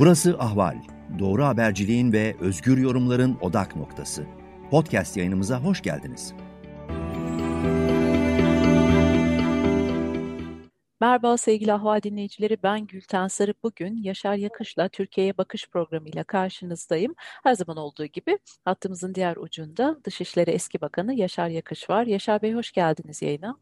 Burası Ahval. Doğru haberciliğin ve özgür yorumların odak noktası. Podcast yayınımıza hoş geldiniz. Merhaba sevgili Ahval dinleyicileri. Ben Gülten Sarı. Bugün Yaşar Yakış'la Türkiye'ye Bakış programıyla karşınızdayım. Her zaman olduğu gibi hattımızın diğer ucunda Dışişleri Eski Bakanı Yaşar Yakış var. Yaşar Bey hoş geldiniz yayına.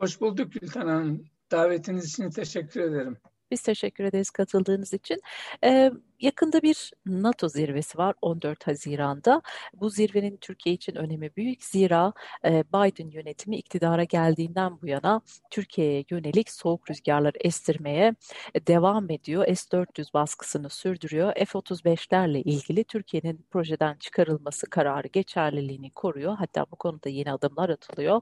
Hoş bulduk Gülten Hanım. Davetiniz için teşekkür ederim. Biz teşekkür ederiz katıldığınız için. Ee, yakında bir NATO zirvesi var 14 Haziran'da. Bu zirvenin Türkiye için önemi büyük. Zira e, Biden yönetimi iktidara geldiğinden bu yana Türkiye'ye yönelik soğuk rüzgarları estirmeye e, devam ediyor. S-400 baskısını sürdürüyor. F-35'lerle ilgili Türkiye'nin projeden çıkarılması kararı geçerliliğini koruyor. Hatta bu konuda yeni adımlar atılıyor.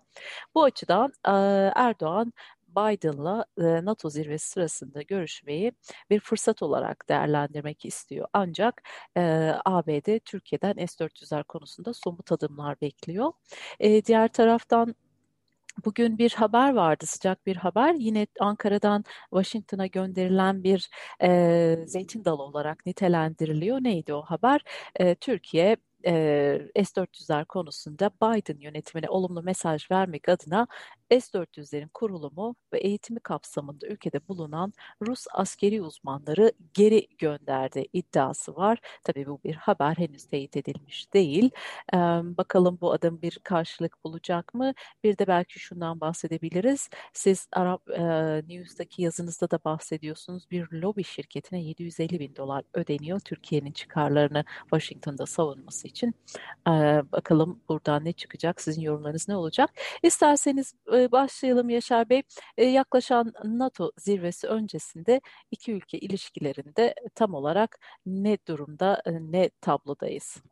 Bu açıdan e, Erdoğan Biden'la NATO zirvesi sırasında görüşmeyi bir fırsat olarak değerlendirmek istiyor. Ancak ABD Türkiye'den S-400'ler konusunda somut adımlar bekliyor. Diğer taraftan Bugün bir haber vardı, sıcak bir haber. Yine Ankara'dan Washington'a gönderilen bir e, zeytin dalı olarak nitelendiriliyor. Neydi o haber? E, Türkiye e, S-400'ler konusunda Biden yönetimine olumlu mesaj vermek adına S-400'lerin kurulumu ve eğitimi kapsamında ülkede bulunan Rus askeri uzmanları geri gönderdi iddiası var. Tabii bu bir haber henüz teyit edilmiş değil. Ee, bakalım bu adım bir karşılık bulacak mı? Bir de belki şundan bahsedebiliriz. Siz Arap e, News'taki yazınızda da bahsediyorsunuz. Bir lobi şirketine 750 bin dolar ödeniyor Türkiye'nin çıkarlarını Washington'da savunması için. Ee, bakalım buradan ne çıkacak? Sizin yorumlarınız ne olacak? İsterseniz e, başlayalım Yaşar Bey. yaklaşan NATO zirvesi öncesinde iki ülke ilişkilerinde tam olarak ne durumda, ne tablodayız?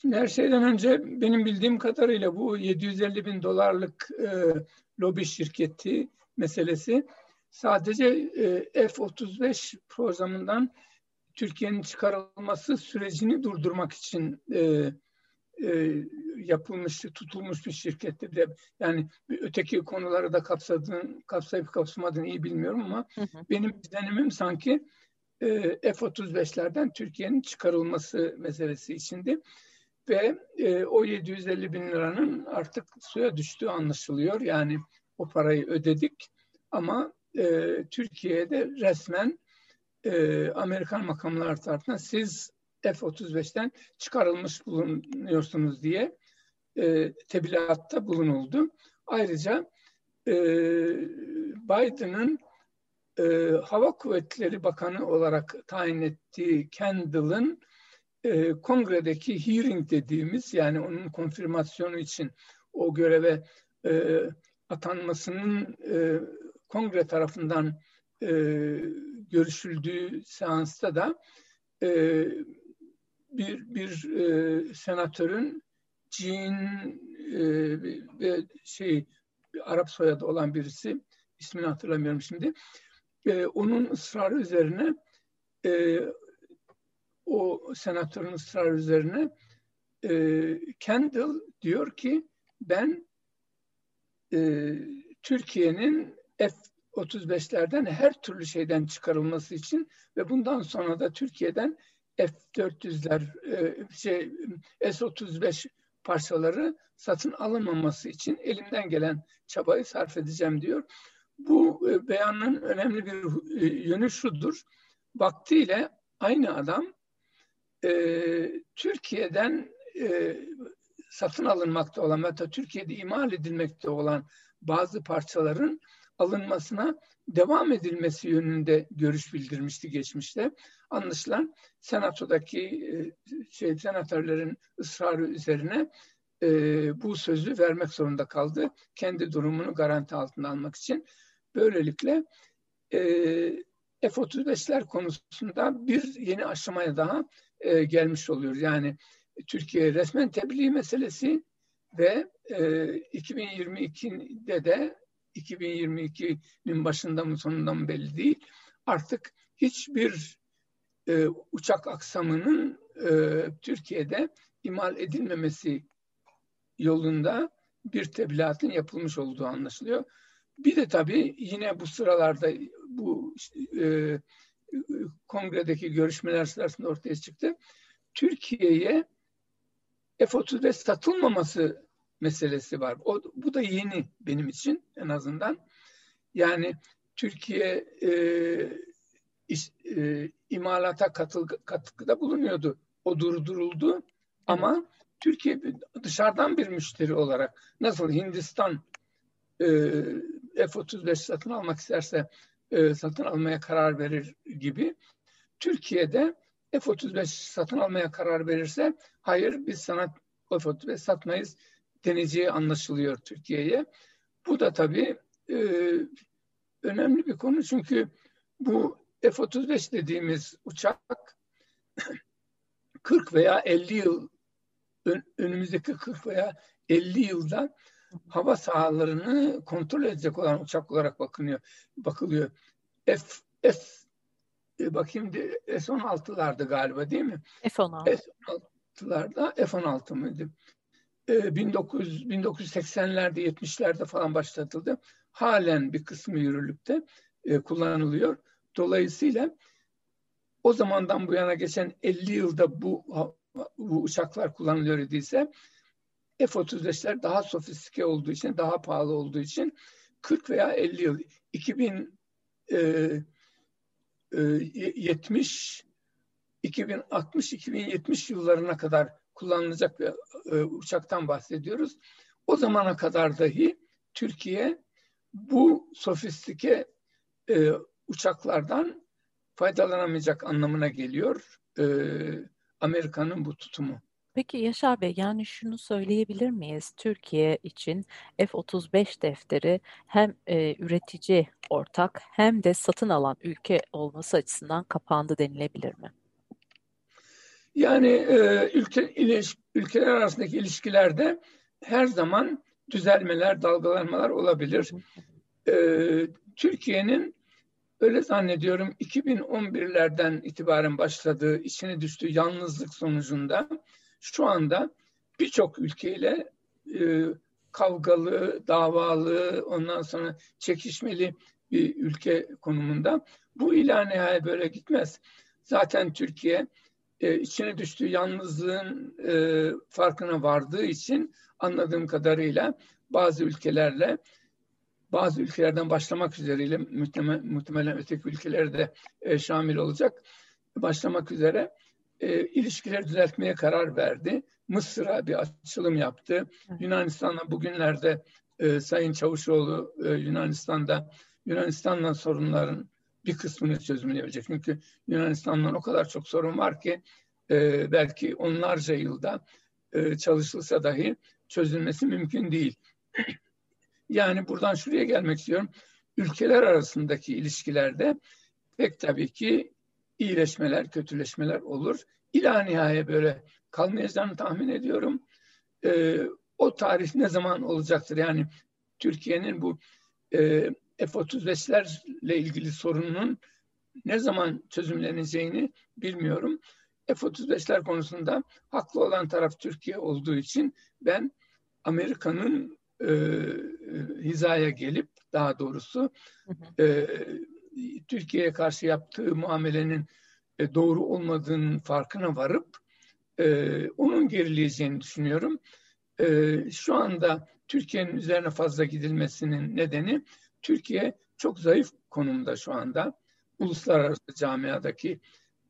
Şimdi her şeyden önce benim bildiğim kadarıyla bu 750 bin dolarlık e, lobi şirketi meselesi sadece e, F-35 programından Türkiye'nin çıkarılması sürecini durdurmak için e, e, yapılmış, tutulmuş bir şirketti de yani öteki konuları da kapsadığını, kapsayıp kapsamadığını iyi bilmiyorum ama hı hı. benim izlenimim sanki e, F-35'lerden Türkiye'nin çıkarılması meselesi içindi ve e, o 750 bin liranın artık suya düştüğü anlaşılıyor. Yani o parayı ödedik ama e, Türkiye'de resmen e, Amerikan makamlar tarafından siz F-35'ten çıkarılmış bulunuyorsunuz diye e, tebligatta bulunuldu. Ayrıca e, Biden'ın e, Hava Kuvvetleri Bakanı olarak tayin ettiği Kendall'ın e, kongredeki hearing dediğimiz yani onun konfirmasyonu için o göreve e, atanmasının e, kongre tarafından e, görüşüldüğü seansta da e, bir bir e, senatörün Jean e, ve şey Arap soyadı olan birisi ismini hatırlamıyorum şimdi. E, onun ısrarı üzerine e, o senatörün ısrarı üzerine e, Kendall diyor ki ben e, Türkiye'nin F-35'lerden her türlü şeyden çıkarılması için ve bundan sonra da Türkiye'den F-400'ler, e, şey, S-35 parçaları satın alınmaması için elimden gelen çabayı sarf edeceğim diyor. Bu e, beyanın önemli bir e, yönü şudur. Vaktiyle aynı adam Türkiye'den satın alınmakta olan hatta Türkiye'de imal edilmekte olan bazı parçaların alınmasına devam edilmesi yönünde görüş bildirmişti geçmişte. Anlaşılan senatodaki e, şey, senatörlerin ısrarı üzerine e, bu sözü vermek zorunda kaldı. Kendi durumunu garanti altına almak için. Böylelikle e, F-35'ler konusunda bir yeni aşamaya daha e, gelmiş oluyor. Yani Türkiye resmen tebliğ meselesi ve e, 2022'de de 2022'nin başında mı sonunda mı belli değil. Artık hiçbir e, uçak aksamının e, Türkiye'de imal edilmemesi yolunda bir tebliğatın yapılmış olduğu anlaşılıyor. Bir de tabii yine bu sıralarda bu e, kongredeki görüşmeler sırasında ortaya çıktı. Türkiye'ye F-35 satılmaması meselesi var. O, bu da yeni benim için en azından. Yani Türkiye e, iş, e, imalata katıl, katkıda bulunuyordu. O durduruldu. Ama Türkiye dışarıdan bir müşteri olarak nasıl Hindistan e, F-35 satın almak isterse e, satın almaya karar verir gibi Türkiye'de F-35 satın almaya karar verirse hayır biz sana F-35 satmayız deneceği anlaşılıyor Türkiye'ye. Bu da tabii e, önemli bir konu çünkü bu F-35 dediğimiz uçak 40 veya 50 yıl önümüzdeki 40 veya 50 yılda hava sahalarını kontrol edecek olan uçak olarak bakılıyor. bakılıyor. F, F e, bakayım S-16'lardı galiba değil mi? F-16. F-16'larda F-16 mıydı? E, 1900, 1980'lerde 70'lerde falan başlatıldı. Halen bir kısmı yürürlükte e, kullanılıyor. Dolayısıyla o zamandan bu yana geçen 50 yılda bu bu uçaklar kullanılıyor idiyse F-35'ler daha sofistike olduğu için, daha pahalı olduğu için 40 veya 50 yıl 2000 e, e, 70 2060-2070 yıllarına kadar kullanılacak bir e, uçaktan bahsediyoruz. O zamana kadar dahi Türkiye bu sofistike e, uçaklardan faydalanamayacak anlamına geliyor e, Amerika'nın bu tutumu. Peki Yaşar Bey yani şunu söyleyebilir miyiz? Türkiye için F-35 defteri hem e, üretici ortak hem de satın alan ülke olması açısından kapandı denilebilir mi? Yani e, ülke, iliş, ülkeler arasındaki ilişkilerde her zaman düzelmeler, dalgalanmalar olabilir. E, Türkiye'nin öyle zannediyorum 2011'lerden itibaren başladığı, içine düştüğü yalnızlık sonucunda şu anda birçok ülkeyle e, kavgalı, davalı, ondan sonra çekişmeli bir ülke konumunda. Bu ilaneye böyle gitmez. Zaten Türkiye e, içine düştüğü yalnızlığın e, farkına vardığı için anladığım kadarıyla bazı ülkelerle bazı ülkelerden başlamak üzereyle muhtemelen, muhtemelen öteki ülkeler de e, şamil olacak başlamak üzere e, ilişkileri düzeltmeye karar verdi. Mısır'a bir açılım yaptı. Evet. Yunanistan'la bugünlerde e, Sayın Çavuşoğlu e, Yunanistan'da Yunanistan'la sorunların bir kısmını çözümleyebilecek. Çünkü Yunanistan'dan o kadar çok sorun var ki e, belki onlarca yılda e, çalışılsa dahi çözülmesi mümkün değil. yani buradan şuraya gelmek istiyorum. Ülkeler arasındaki ilişkilerde pek tabii ki iyileşmeler, kötüleşmeler olur. İla nihaya böyle kalmayacağını tahmin ediyorum. E, o tarih ne zaman olacaktır? Yani Türkiye'nin bu e, F-35'lerle ilgili sorunun ne zaman çözümleneceğini bilmiyorum. F-35'ler konusunda haklı olan taraf Türkiye olduğu için ben Amerika'nın e, hizaya gelip daha doğrusu e, Türkiye'ye karşı yaptığı muamelenin e, doğru olmadığının farkına varıp e, onun gerileyeceğini düşünüyorum. E, şu anda Türkiye'nin üzerine fazla gidilmesinin nedeni Türkiye çok zayıf konumda şu anda. Uluslararası camiadaki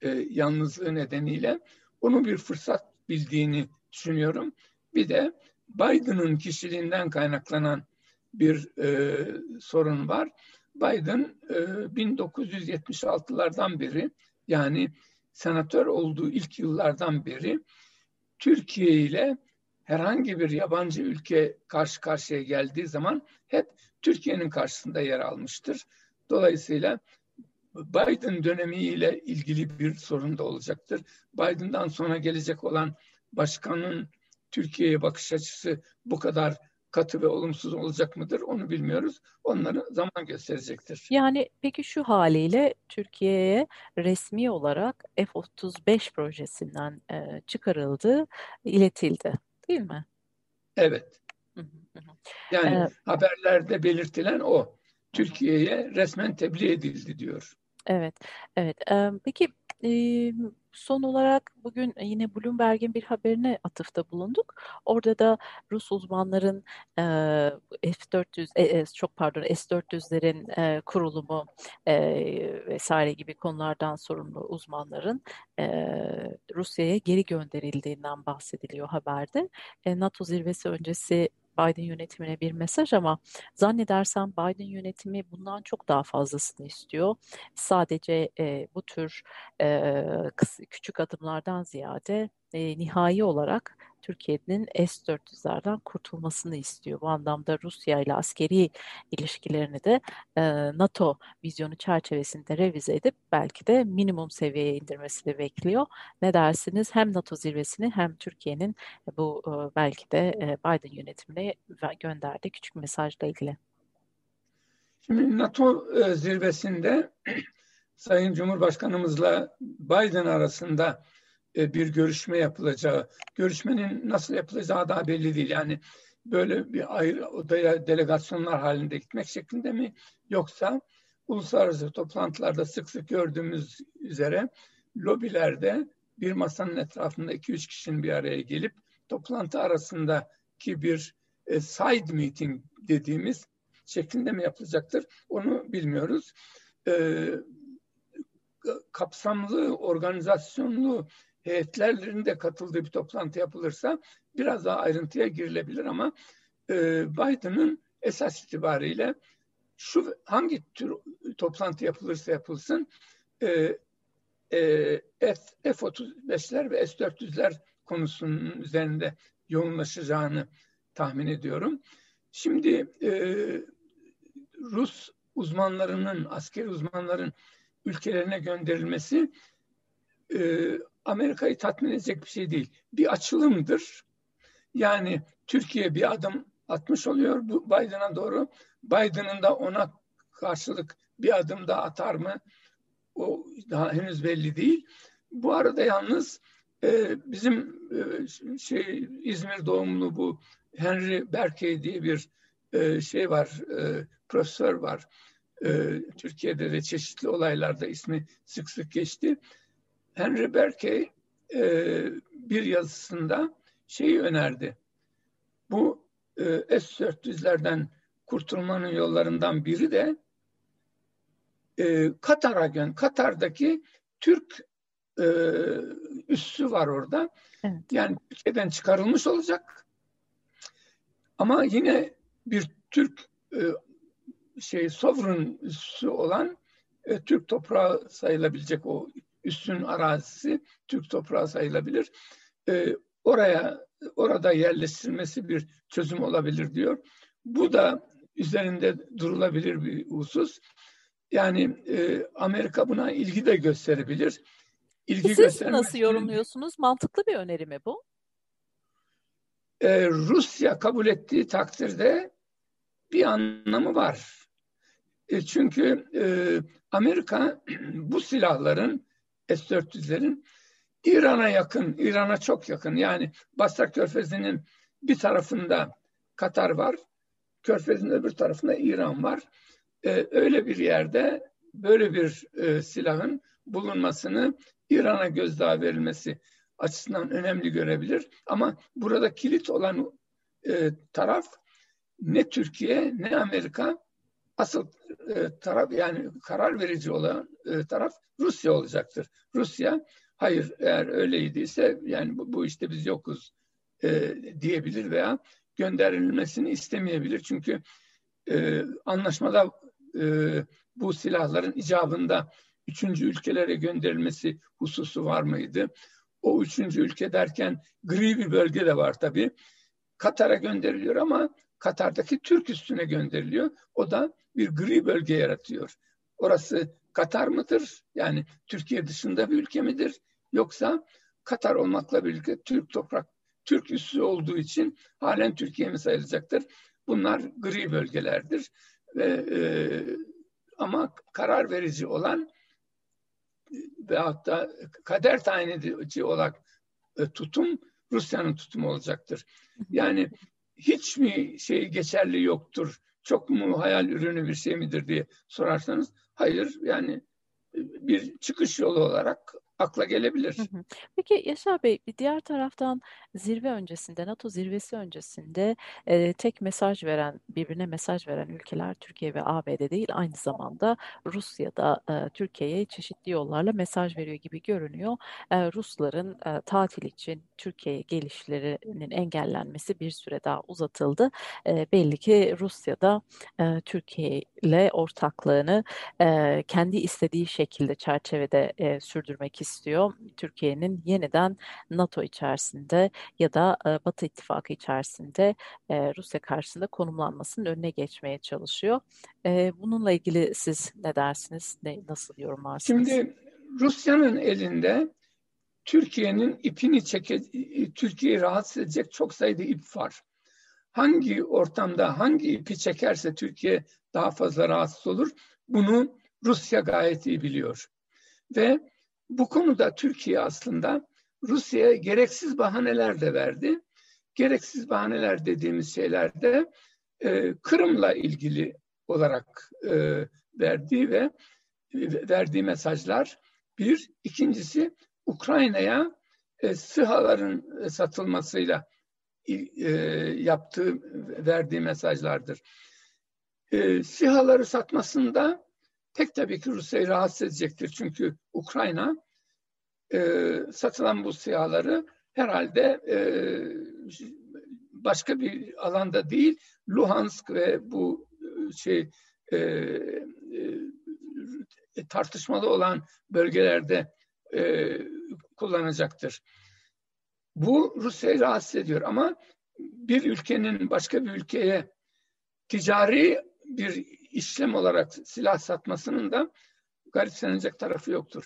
e, yalnızlığı nedeniyle onu bir fırsat bildiğini düşünüyorum. Bir de Biden'ın kişiliğinden kaynaklanan bir e, sorun var. Biden e, 1976'lardan beri yani senatör olduğu ilk yıllardan beri Türkiye ile herhangi bir yabancı ülke karşı karşıya geldiği zaman hep Türkiye'nin karşısında yer almıştır. Dolayısıyla Biden dönemiyle ilgili bir sorun da olacaktır. Biden'dan sonra gelecek olan başkanın Türkiye'ye bakış açısı bu kadar katı ve olumsuz olacak mıdır onu bilmiyoruz. Onları zaman gösterecektir. Yani peki şu haliyle Türkiye'ye resmi olarak F-35 projesinden e, çıkarıldı, iletildi değil mi? Evet. Yani ee, haberlerde belirtilen o. Türkiye'ye resmen tebliğ edildi diyor. Evet, evet. Peki son olarak bugün yine Bloomberg'in bir haberine atıfta bulunduk. Orada da Rus uzmanların F-400, e, e, çok pardon S-400'lerin kurulumu vesaire gibi konulardan sorumlu uzmanların Rusya'ya geri gönderildiğinden bahsediliyor haberde. NATO zirvesi öncesi Biden yönetimine bir mesaj ama zannedersem Biden yönetimi bundan çok daha fazlasını istiyor. Sadece e, bu tür e, küçük adımlardan ziyade e, nihai olarak Türkiye'nin S-400'lerden kurtulmasını istiyor. Bu anlamda Rusya ile askeri ilişkilerini de e, NATO vizyonu çerçevesinde revize edip belki de minimum seviyeye indirmesini bekliyor. Ne dersiniz? Hem NATO zirvesini hem Türkiye'nin bu e, belki de e, Biden yönetimine gönderdiği küçük mesajla ilgili. Şimdi NATO e, zirvesinde Sayın Cumhurbaşkanımızla Biden arasında e, bir görüşme yapılacağı, görüşmenin nasıl yapılacağı daha belli değil. Yani böyle bir ayrı odaya delegasyonlar halinde gitmek şeklinde mi yoksa uluslararası toplantılarda sık sık gördüğümüz üzere lobilerde bir masanın etrafında iki üç kişinin bir araya gelip toplantı arasındaki bir e, side meeting dediğimiz şeklinde mi yapılacaktır onu bilmiyoruz. E, kapsamlı, organizasyonlu heyetlerinin de katıldığı bir toplantı yapılırsa biraz daha ayrıntıya girilebilir ama e, Biden'ın esas itibariyle şu hangi tür toplantı yapılırsa yapılsın e, e, F-35'ler ve S-400'ler konusunun üzerinde yoğunlaşacağını tahmin ediyorum. Şimdi e, Rus uzmanlarının, askeri uzmanların ülkelerine gönderilmesi e, Amerika'yı tatmin edecek bir şey değil. Bir açılımdır. Yani Türkiye bir adım atmış oluyor bu Biden'a doğru. Biden'ın da ona karşılık bir adım daha atar mı? O daha henüz belli değil. Bu arada yalnız e, bizim e, şey İzmir doğumlu bu Henry Berkey diye bir e, şey var, e, profesör var. E, Türkiye'de de çeşitli olaylarda ismi sık sık geçti. Henry Berkey e, bir yazısında şeyi önerdi. Bu e, S-400'lerden kurtulmanın yollarından biri de e, Katar'a gön. Katar'daki Türk e, üssü var orada. Evet. Yani Türkiye'den çıkarılmış olacak. Ama yine bir Türk e, şey sovereign üssü olan e, Türk toprağı sayılabilecek o üstün arazisi Türk toprağı sayılabilir. E, oraya orada yerleştirilmesi bir çözüm olabilir diyor. Bu da üzerinde durulabilir bir husus. Yani e, Amerika buna ilgi de gösterebilir. İlgi Siz nasıl yorumluyorsunuz? Mantıklı bir öneri mi bu? E, Rusya kabul ettiği takdirde bir anlamı var. E, çünkü e, Amerika bu silahların S-400'lerin İran'a yakın, İran'a çok yakın. Yani Basra Körfezi'nin bir tarafında Katar var, Körfez'in öbür tarafında İran var. Ee, öyle bir yerde böyle bir e, silahın bulunmasını İran'a gözdağı verilmesi açısından önemli görebilir. Ama burada kilit olan e, taraf ne Türkiye ne Amerika asıl e, taraf yani karar verici olan e, taraf Rusya olacaktır. Rusya hayır eğer öyleydiyse yani bu, bu işte biz yokuz e, diyebilir veya gönderilmesini istemeyebilir. Çünkü e, anlaşmada e, bu silahların icabında üçüncü ülkelere gönderilmesi hususu var mıydı? O üçüncü ülke derken gri bir bölge de var tabii. Katar'a gönderiliyor ama Katar'daki Türk üstüne gönderiliyor. O da bir gri bölge yaratıyor. Orası Katar mıdır? Yani Türkiye dışında bir ülke midir? Yoksa Katar olmakla birlikte Türk toprak, Türk üssü olduğu için halen Türkiye mi sayılacaktır? Bunlar gri bölgelerdir. Ve e, ama karar verici olan ve hatta kader tayin edici olarak e, tutum Rusya'nın tutumu olacaktır. Yani hiç mi şey geçerli yoktur? Çok mu hayal ürünü bir şey midir diye sorarsanız hayır yani bir çıkış yolu olarak akla gelebilir. Peki Yaşar Bey bir diğer taraftan zirve öncesinde NATO zirvesi öncesinde e, tek mesaj veren birbirine mesaj veren ülkeler Türkiye ve ABD değil aynı zamanda Rusya da e, Türkiye'ye çeşitli yollarla mesaj veriyor gibi görünüyor. E, Rusların e, tatil için Türkiye'ye gelişlerinin engellenmesi bir süre daha uzatıldı. E, belli ki Rusya'da e, Türkiye ile ortaklığını e, kendi istediği şekilde çerçevede e, sürdürmek istiyor istiyor. Türkiye'nin yeniden NATO içerisinde ya da e, Batı İttifakı içerisinde e, Rusya karşısında konumlanmasının önüne geçmeye çalışıyor. E, bununla ilgili siz ne dersiniz? Ne, nasıl yorumlarsınız? Şimdi Rusya'nın elinde Türkiye'nin ipini çeke, Türkiye'yi rahatsız edecek çok sayıda ip var. Hangi ortamda hangi ipi çekerse Türkiye daha fazla rahatsız olur. Bunu Rusya gayet iyi biliyor. Ve bu konuda Türkiye aslında Rusya'ya gereksiz bahaneler de verdi. Gereksiz bahaneler dediğimiz şeyler de e, Kırım'la ilgili olarak e, verdiği ve verdiği mesajlar bir. ikincisi Ukrayna'ya e, SİHA'ların satılmasıyla e, yaptığı, verdiği mesajlardır. E, SİHA'ları satmasında Tek tabii ki Rusya'yı rahatsız edecektir. Çünkü Ukrayna e, satılan bu sihaları herhalde e, başka bir alanda değil, Luhansk ve bu e, şey e, e, tartışmalı olan bölgelerde e, kullanacaktır. Bu Rusya'yı rahatsız ediyor ama bir ülkenin başka bir ülkeye ticari bir işlem olarak silah satmasının da garipsenecek tarafı yoktur.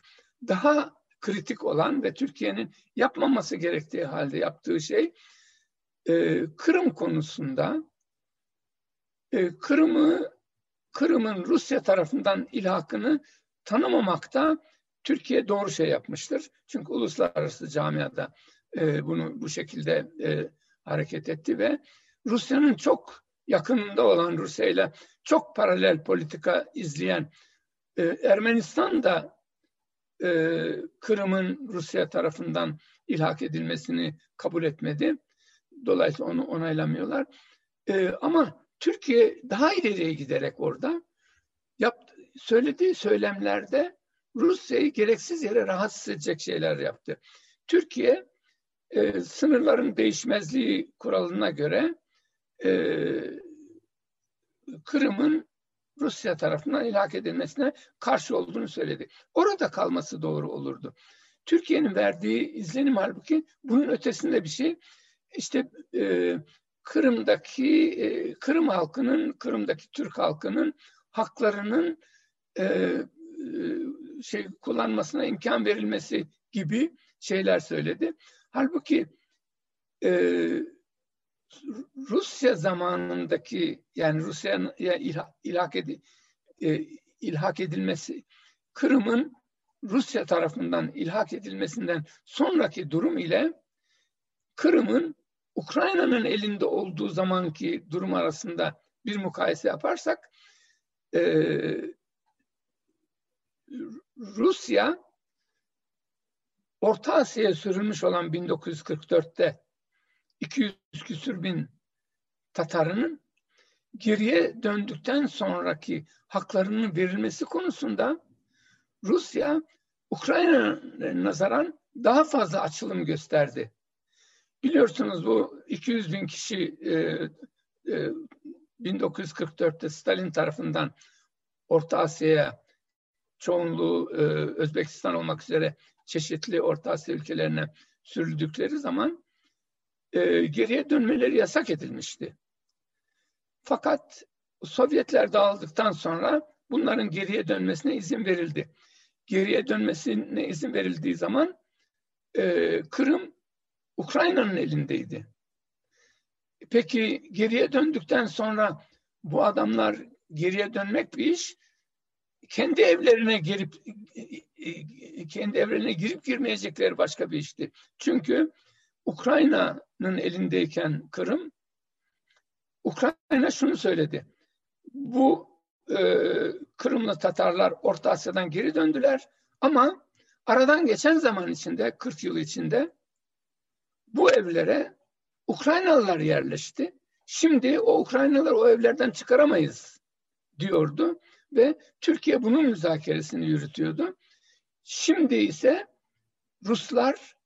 Daha kritik olan ve Türkiye'nin yapmaması gerektiği halde yaptığı şey e, Kırım konusunda e, Kırım'ı Kırım'ın Rusya tarafından ilhakını tanımamakta Türkiye doğru şey yapmıştır. Çünkü uluslararası camiada e, bunu bu şekilde e, hareket etti ve Rusya'nın çok yakınında olan Rusya ile çok paralel politika izleyen e, Ermenistan da e, Kırım'ın Rusya tarafından ilhak edilmesini kabul etmedi. Dolayısıyla onu onaylamıyorlar. E, ama Türkiye daha ileriye giderek orada yap, söylediği söylemlerde Rusya'yı gereksiz yere rahatsız edecek şeyler yaptı. Türkiye e, sınırların değişmezliği kuralına göre e, Kırım'ın Rusya tarafından ilhak edilmesine karşı olduğunu söyledi. Orada kalması doğru olurdu. Türkiye'nin verdiği izlenim halbuki bunun ötesinde bir şey. İşte e, Kırım'daki e, Kırım halkının, Kırım'daki Türk halkının haklarının e, e, şey kullanmasına imkan verilmesi gibi şeyler söyledi. Halbuki e, Rusya zamanındaki yani Rusya'ya ilhak, edi, e, ilhak edilmesi Kırım'ın Rusya tarafından ilhak edilmesinden sonraki durum ile Kırım'ın Ukrayna'nın elinde olduğu zamanki durum arasında bir mukayese yaparsak e, Rusya Orta Asya'ya sürülmüş olan 1944'te 200 küsür bin Tatarının geriye döndükten sonraki haklarının verilmesi konusunda Rusya Ukrayna'ya nazaran daha fazla açılım gösterdi. Biliyorsunuz bu 200 bin kişi e, e, 1944'te Stalin tarafından Orta Asya'ya çoğunluğu e, Özbekistan olmak üzere çeşitli Orta Asya ülkelerine sürüldükleri zaman e, geriye dönmeleri yasak edilmişti. Fakat Sovyetler dağıldıktan sonra bunların geriye dönmesine izin verildi. Geriye dönmesine izin verildiği zaman e, Kırım Ukrayna'nın elindeydi. Peki geriye döndükten sonra bu adamlar geriye dönmek bir iş, kendi evlerine girip kendi evlerine girip girmeyecekleri başka bir işti. Çünkü Ukrayna'nın elindeyken Kırım, Ukrayna şunu söyledi. Bu e, Kırımlı Tatarlar Orta Asya'dan geri döndüler. Ama aradan geçen zaman içinde, 40 yıl içinde bu evlere Ukraynalılar yerleşti. Şimdi o Ukraynalılar o evlerden çıkaramayız diyordu ve Türkiye bunun müzakeresini yürütüyordu. Şimdi ise Ruslar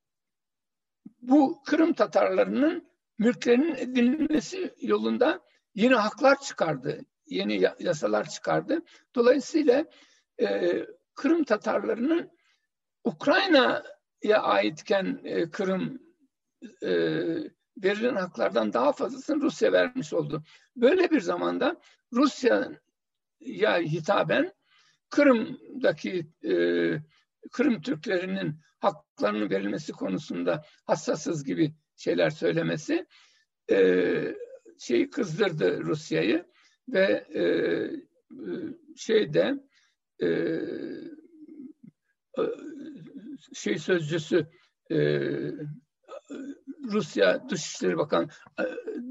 bu Kırım Tatarlarının mülklerinin edinilmesi yolunda yeni haklar çıkardı, yeni yasalar çıkardı. Dolayısıyla e, Kırım Tatarlarının Ukrayna'ya aitken e, Kırım e, verilen haklardan daha fazlasını Rusya vermiş oldu. Böyle bir zamanda Rusya'ya hitaben Kırım'daki e, Kırım Türklerinin haklarının verilmesi konusunda hassasız gibi şeyler söylemesi e, şeyi kızdırdı Rusya'yı ve e, şeyde e, şey sözcüsü e, Rusya Dışişleri Bakan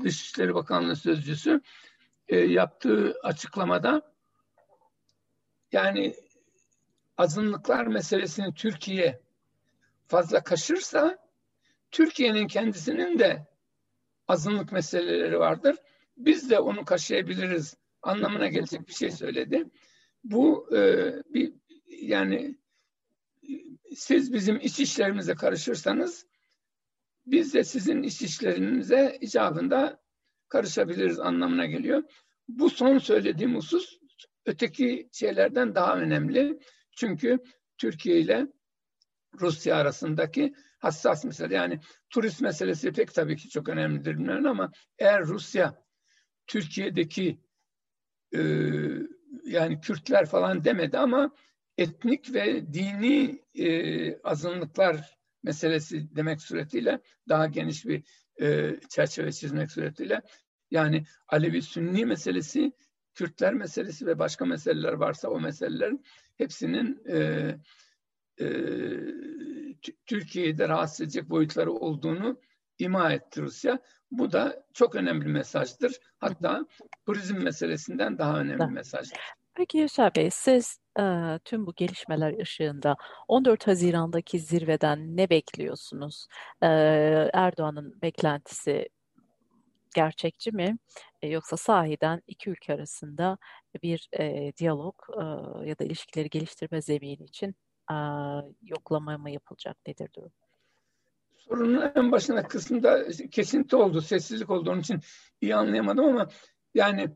Dışişleri Bakanlığı sözcüsü e, yaptığı açıklamada yani azınlıklar meselesini Türkiye fazla kaşırsa Türkiye'nin kendisinin de azınlık meseleleri vardır. Biz de onu kaşıyabiliriz anlamına gelecek bir şey söyledi. Bu e, bir yani siz bizim iç işlerimize karışırsanız biz de sizin iç işlerinize icabında karışabiliriz anlamına geliyor. Bu son söylediğim husus öteki şeylerden daha önemli. Çünkü Türkiye ile Rusya arasındaki hassas mesele. Yani turist meselesi pek tabii ki çok önemlidir bilmiyorum ama eğer Rusya Türkiye'deki e, yani Kürtler falan demedi ama etnik ve dini e, azınlıklar meselesi demek suretiyle daha geniş bir e, çerçeve çizmek suretiyle yani Alevi-Sünni meselesi, Kürtler meselesi ve başka meseleler varsa o meselelerin hepsinin e, e, Türkiye'de rahatsız edecek boyutları olduğunu ima etti Rusya. Bu da çok önemli bir mesajdır. Hatta turizm meselesinden daha önemli bir mesajdır. Peki Yüksel Bey, siz e, tüm bu gelişmeler ışığında 14 Haziran'daki zirveden ne bekliyorsunuz? E, Erdoğan'ın beklentisi gerçekçi mi? E, yoksa sahiden iki ülke arasında bir e, diyalog e, ya da ilişkileri geliştirme zemini için e, yoklama mı yapılacak? Nedir durum? Sorunun en başına kısımda kesinti oldu, sessizlik oldu. Onun için iyi anlayamadım ama yani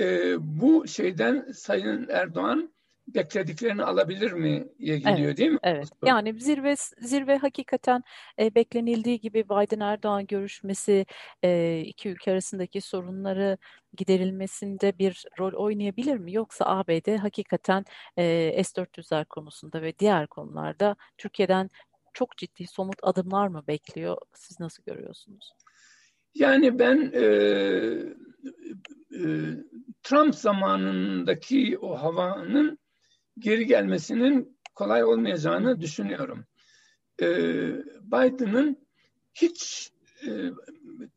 e, bu şeyden Sayın Erdoğan beklediklerini alabilir mi diye geliyor evet, değil mi? Evet. Yani zirve zirve hakikaten e, beklenildiği gibi Biden Erdoğan görüşmesi e, iki ülke arasındaki sorunları giderilmesinde bir rol oynayabilir mi? Yoksa ABD hakikaten e, S-400'ler konusunda ve diğer konularda Türkiye'den çok ciddi somut adımlar mı bekliyor? Siz nasıl görüyorsunuz? Yani ben e, e, Trump zamanındaki o havanın geri gelmesinin kolay olmayacağını düşünüyorum. E, Biden'ın hiç e,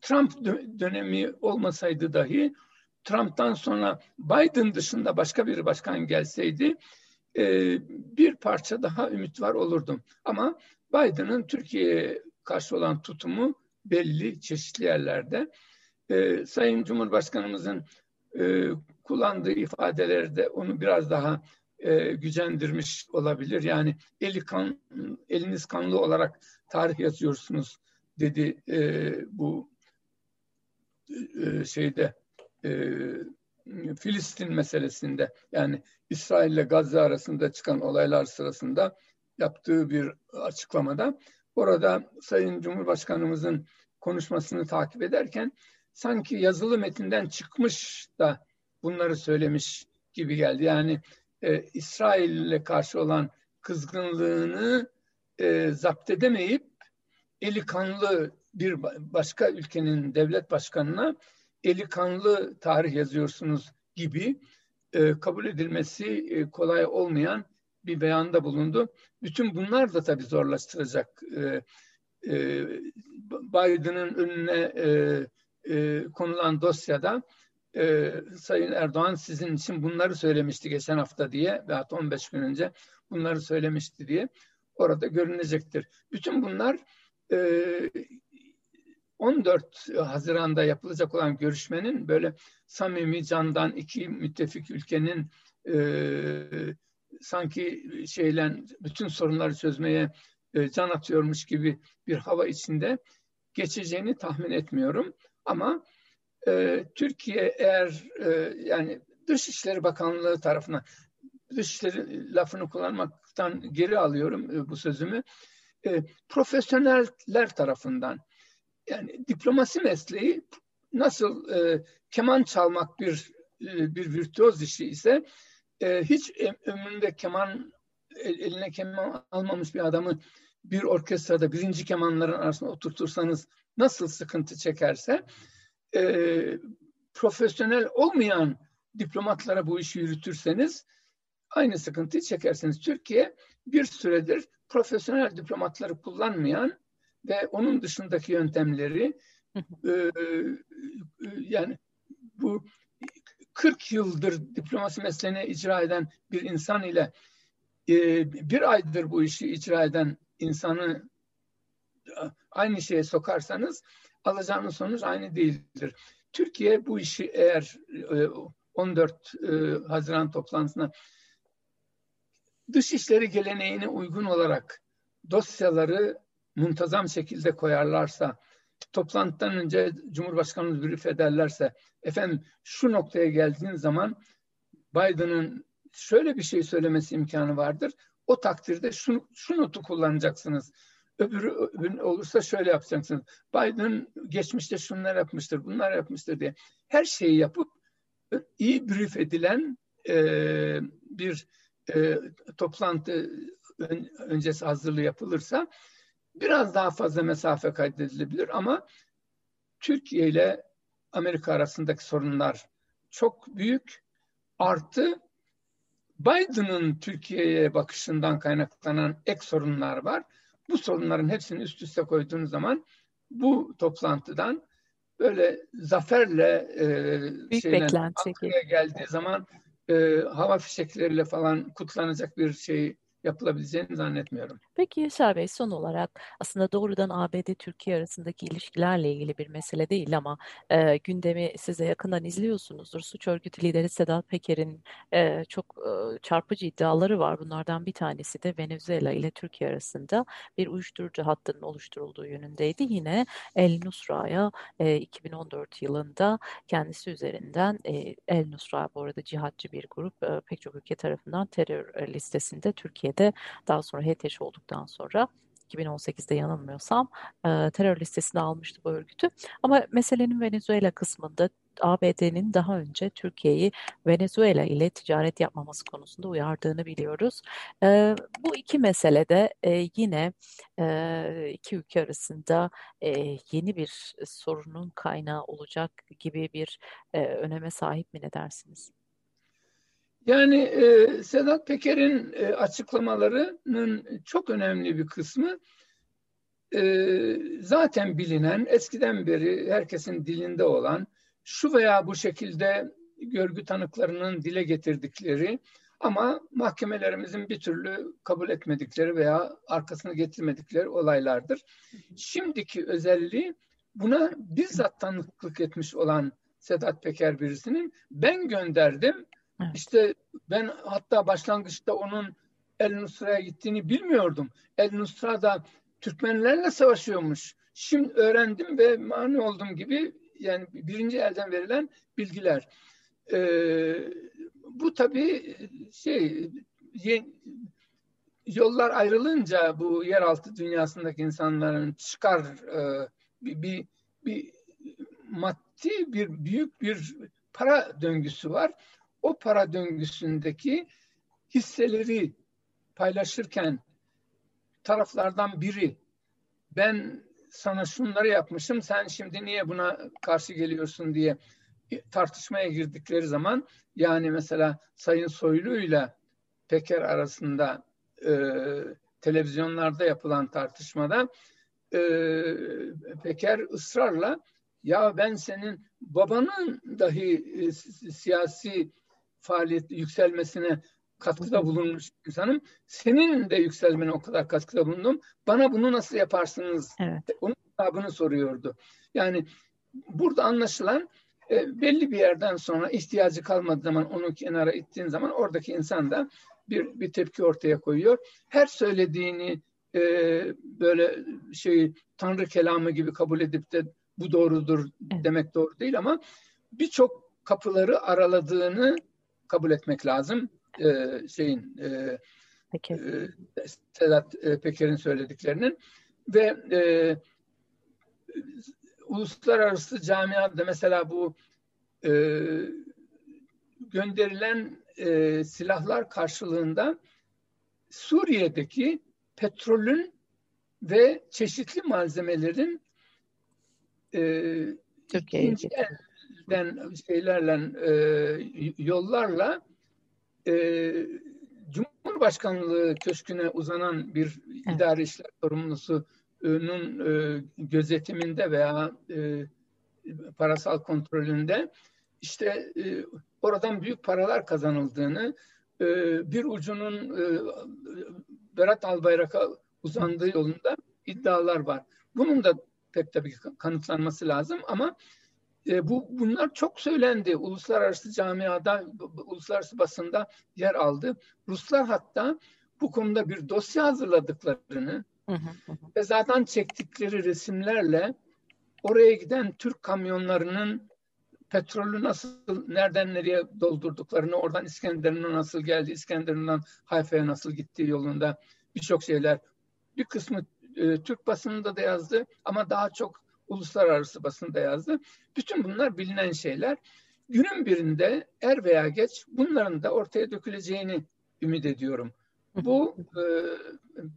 Trump dönemi olmasaydı dahi Trump'tan sonra Biden dışında başka bir başkan gelseydi e, bir parça daha ümit var olurdum. Ama Biden'ın Türkiye'ye karşı olan tutumu belli çeşitli yerlerde. E, Sayın Cumhurbaşkanımızın kullandığı ifadelerde onu biraz daha e, gücendirmiş olabilir. Yani eli kan, eliniz kanlı olarak tarih yazıyorsunuz dedi e, bu e, şeyde e, Filistin meselesinde yani İsrail ile Gazze arasında çıkan olaylar sırasında yaptığı bir açıklamada orada Sayın Cumhurbaşkanımızın konuşmasını takip ederken sanki yazılı metinden çıkmış da bunları söylemiş gibi geldi. Yani e, İsrail ile karşı olan kızgınlığını e, zapt edemeyip eli kanlı bir başka ülkenin devlet başkanına eli kanlı tarih yazıyorsunuz gibi e, kabul edilmesi e, kolay olmayan bir beyanda bulundu. Bütün bunlar da tabii zorlaştıracak e, e, Biden'ın önüne e, e, konulan dosyada e, Sayın Erdoğan sizin için bunları söylemişti geçen hafta diye veya 15 gün önce bunları söylemişti diye orada görünecektir. Bütün bunlar e, 14 Haziran'da yapılacak olan görüşmenin böyle samimi candan iki müttefik ülkenin e, sanki şeylen bütün sorunları çözmeye e, can atıyormuş gibi bir hava içinde geçeceğini tahmin etmiyorum. Ama e, Türkiye eğer e, yani Dışişleri Bakanlığı tarafından Dışişleri lafını kullanmaktan geri alıyorum e, bu sözümü. E, profesyoneller tarafından yani diplomasi mesleği nasıl e, keman çalmak bir e, bir virtüöz işi ise e, hiç ömründe keman eline keman almamış bir adamı bir orkestrada birinci kemanların arasında oturtursanız nasıl sıkıntı çekerse e, profesyonel olmayan diplomatlara bu işi yürütürseniz aynı sıkıntıyı çekersiniz. Türkiye bir süredir profesyonel diplomatları kullanmayan ve onun dışındaki yöntemleri e, yani bu 40 yıldır diplomasi mesleğini icra eden bir insan ile e, bir aydır bu işi icra eden insanı aynı şeye sokarsanız alacağınız sonuç aynı değildir. Türkiye bu işi eğer 14 Haziran toplantısına dışişleri geleneğine uygun olarak dosyaları muntazam şekilde koyarlarsa, toplantıdan önce Cumhurbaşkanımız brief ederlerse, efendim şu noktaya geldiğin zaman Biden'ın şöyle bir şey söylemesi imkanı vardır. O takdirde şu, şu notu kullanacaksınız. Öbürü, öbürü olursa şöyle yapacaksınız. Biden geçmişte şunlar yapmıştır, bunlar yapmıştır diye. Her şeyi yapıp iyi brief edilen e, bir e, toplantı ön, öncesi hazırlığı yapılırsa biraz daha fazla mesafe kaydedilebilir ama Türkiye ile Amerika arasındaki sorunlar çok büyük. Artı Biden'ın Türkiye'ye bakışından kaynaklanan ek sorunlar var. Bu sorunların hepsini üst üste koyduğunuz zaman bu toplantıdan böyle zaferle e, şeyle, geldiği zaman e, hava fişekleriyle falan kutlanacak bir şey yapılabileceğini zannetmiyorum. Peki Yaşar Bey son olarak aslında doğrudan ABD-Türkiye arasındaki ilişkilerle ilgili bir mesele değil ama e, gündemi size yakından izliyorsunuzdur. Suç örgütü lideri Sedat Peker'in e, çok e, çarpıcı iddiaları var. Bunlardan bir tanesi de Venezuela ile Türkiye arasında bir uyuşturucu hattının oluşturulduğu yönündeydi. Yine El Nusra'ya e, 2014 yılında kendisi üzerinden e, El Nusra bu arada cihatçı bir grup e, pek çok ülke tarafından terör listesinde Türkiye'de daha sonra HTŞ olduk olduktan sonra 2018'de yanılmıyorsam e, terör listesine almıştı bu örgütü. Ama meselenin Venezuela kısmında ABD'nin daha önce Türkiye'yi Venezuela ile ticaret yapmaması konusunda uyardığını biliyoruz. E, bu iki meselede e, yine e, iki ülke arasında e, yeni bir sorunun kaynağı olacak gibi bir e, öneme sahip mi ne dersiniz? Yani e, Sedat Peker'in e, açıklamalarının çok önemli bir kısmı e, zaten bilinen, eskiden beri herkesin dilinde olan, şu veya bu şekilde görgü tanıklarının dile getirdikleri ama mahkemelerimizin bir türlü kabul etmedikleri veya arkasını getirmedikleri olaylardır. Şimdiki özelliği buna bizzat tanıklık etmiş olan Sedat Peker birisinin ben gönderdim Evet. İşte ben hatta başlangıçta onun El Nusra'ya gittiğini bilmiyordum. El Nusra da Türkmenlerle savaşıyormuş. Şimdi öğrendim ve mani oldum gibi yani birinci elden verilen bilgiler. Ee, bu tabii şey yollar ayrılınca bu yeraltı dünyasındaki insanların çıkar e, bir, bir, bir maddi bir büyük bir para döngüsü var o para döngüsündeki hisseleri paylaşırken taraflardan biri ben sana şunları yapmışım sen şimdi niye buna karşı geliyorsun? diye tartışmaya girdikleri zaman yani mesela Sayın Soylu ile Peker arasında e, televizyonlarda yapılan tartışmada e, Peker ısrarla Ya ben senin babanın dahi e, siyasi faaliyet yükselmesine katkıda bulunmuş insanım. Senin de yükselmene o kadar katkıda bulundum. Bana bunu nasıl yaparsınız? Evet. Onun hesabını soruyordu. Yani burada anlaşılan e, belli bir yerden sonra ihtiyacı kalmadığı zaman onu kenara ittiğin zaman oradaki insan da bir, bir tepki ortaya koyuyor. Her söylediğini e, böyle şey Tanrı kelamı gibi kabul edip de bu doğrudur demek doğru değil ama birçok kapıları araladığını kabul etmek lazım. Ee, şeyin e, Peki. E, Sedat e, Peker'in söylediklerinin ve e, uluslararası camiada mesela bu e, gönderilen e, silahlar karşılığında Suriye'deki petrolün ve çeşitli malzemelerin e, ikinci elden şeylerle e, yollarla e, Cumhurbaşkanlığı köşküne uzanan bir evet. idari işler sorumlusunun e, gözetiminde veya e, parasal kontrolünde işte e, oradan büyük paralar kazanıldığını e, bir ucunun e, Berat Albayrak'a uzandığı yolunda iddialar var. Bunun da pek tabii kanıtlanması lazım ama e, bu bunlar çok söylendi. Uluslararası camiada, uluslararası basında yer aldı. Ruslar hatta bu konuda bir dosya hazırladıklarını ve zaten çektikleri resimlerle oraya giden Türk kamyonlarının petrolü nasıl, nereden nereye doldurduklarını, oradan İskenderun'a nasıl geldi, İskenderun'dan Hayfa'ya nasıl gittiği yolunda birçok şeyler. Bir kısmı e, Türk basınında da yazdı ama daha çok uluslararası basında yazdı. Bütün bunlar bilinen şeyler. Günün birinde er veya geç bunların da ortaya döküleceğini ümit ediyorum. Bu e,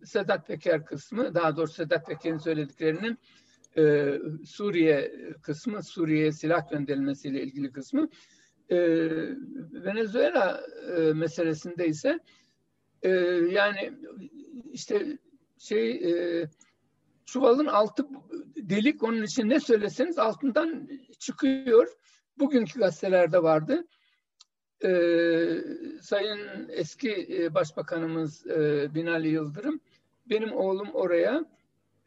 Sedat Peker kısmı, daha doğrusu Sedat Peker'in söylediklerinin e, Suriye kısmı, Suriye'ye silah gönderilmesiyle ilgili kısmı. E, Venezuela e, meselesinde ise e, yani işte şey e, çuvalın altı delik onun için ne söyleseniz altından çıkıyor. Bugünkü gazetelerde vardı. Ee, Sayın eski e, Başbakanımız e, Binali Yıldırım benim oğlum oraya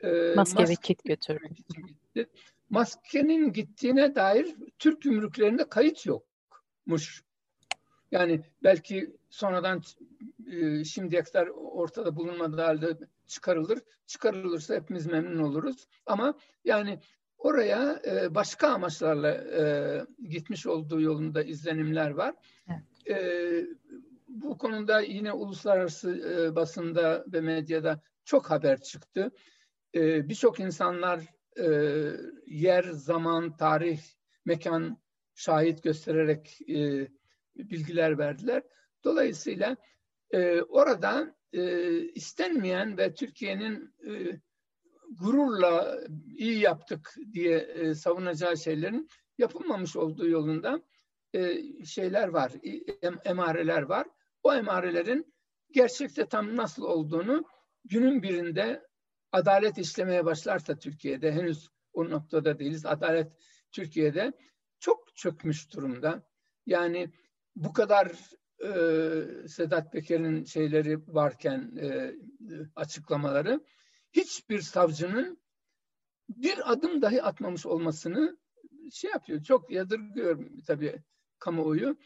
e, maske, maske ve kit götürdü. Gitti. Maskenin gittiğine dair Türk gümrüklerinde kayıt yokmuş. Yani belki sonradan e, şimdiye kadar ortada bulunmadığı halde çıkarılır. Çıkarılırsa hepimiz memnun oluruz. Ama yani oraya e, başka amaçlarla e, gitmiş olduğu yolunda izlenimler var. Evet. E, bu konuda yine uluslararası e, basında ve medyada çok haber çıktı. E, Birçok insanlar e, yer, zaman, tarih, mekan şahit göstererek e, bilgiler verdiler. Dolayısıyla e, orada e, istenmeyen ve Türkiye'nin e, gururla iyi yaptık diye e, savunacağı şeylerin yapılmamış olduğu yolunda e, şeyler var, em, emareler var. O emarelerin gerçekte tam nasıl olduğunu günün birinde adalet işlemeye başlarsa Türkiye'de henüz o noktada değiliz. Adalet Türkiye'de çok çökmüş durumda. Yani bu kadar e, Sedat Peker'in şeyleri varken e, açıklamaları hiçbir savcının bir adım dahi atmamış olmasını şey yapıyor. Çok yadırgıyor tabii kamuoyu.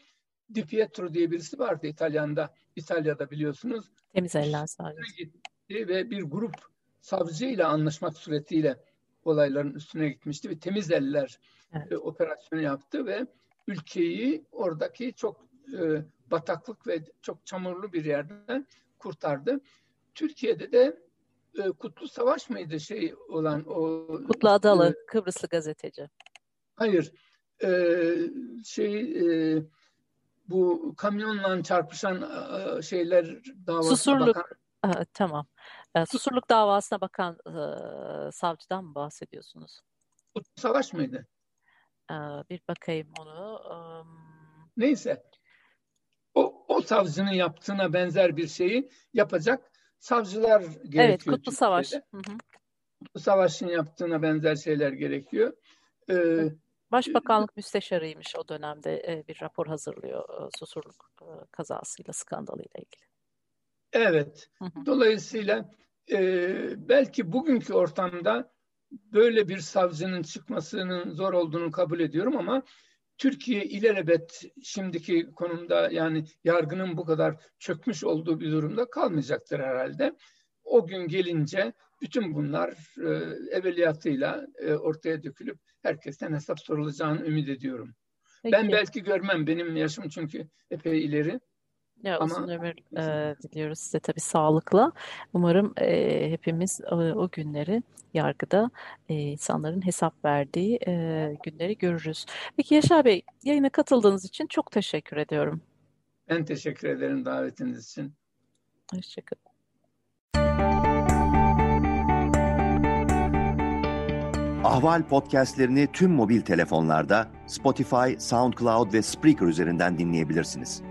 Di Pietro diye birisi vardı İtalyan'da, İtalya'da biliyorsunuz. Temiz eller savcısı. Gitti ve bir grup savcıyla anlaşmak suretiyle olayların üstüne gitmişti ve temiz eller evet. e, operasyonu yaptı ve ülkeyi oradaki çok e, bataklık ve çok çamurlu bir yerden kurtardı. Türkiye'de de e, Kutlu Savaş mıydı şey olan o Kutlu Adalı e, Kıbrıslı gazeteci. Hayır. E, şey e, bu kamyonla çarpışan e, şeyler davasına Susurluk. bakan Aa, tamam. E, Susurluk davasına bakan e, savcıdan mı bahsediyorsunuz? Kutlu Savaş mıydı? E, bir bakayım onu. Um... Neyse o, savcının yaptığına benzer bir şeyi yapacak savcılar gerekiyor. Evet, Kutlu Savaş. Hı hı. Kutlu Savaş'ın yaptığına benzer şeyler gerekiyor. E, Başbakanlık müsteşarıymış o dönemde e, bir rapor hazırlıyor e, Susurluk e, kazasıyla, skandalıyla ilgili. Evet. Hı hı. Dolayısıyla e, belki bugünkü ortamda böyle bir savcının çıkmasının zor olduğunu kabul ediyorum ama Türkiye ilelebet şimdiki konumda yani yargının bu kadar çökmüş olduğu bir durumda kalmayacaktır herhalde. O gün gelince bütün bunlar e, evveliyatıyla e, ortaya dökülüp herkesten hesap sorulacağını ümit ediyorum. Peki. Ben belki görmem benim yaşım çünkü epey ileri. Ya Ama, uzun ömür e, diliyoruz size tabii sağlıkla. Umarım e, hepimiz e, o günleri yargıda e, insanların hesap verdiği e, günleri görürüz. Peki Yaşar Bey yayına katıldığınız için çok teşekkür ediyorum. Ben teşekkür ederim davetiniz için. Hoşçakalın. Ahval podcastlerini tüm mobil telefonlarda Spotify, SoundCloud ve Spreaker üzerinden dinleyebilirsiniz.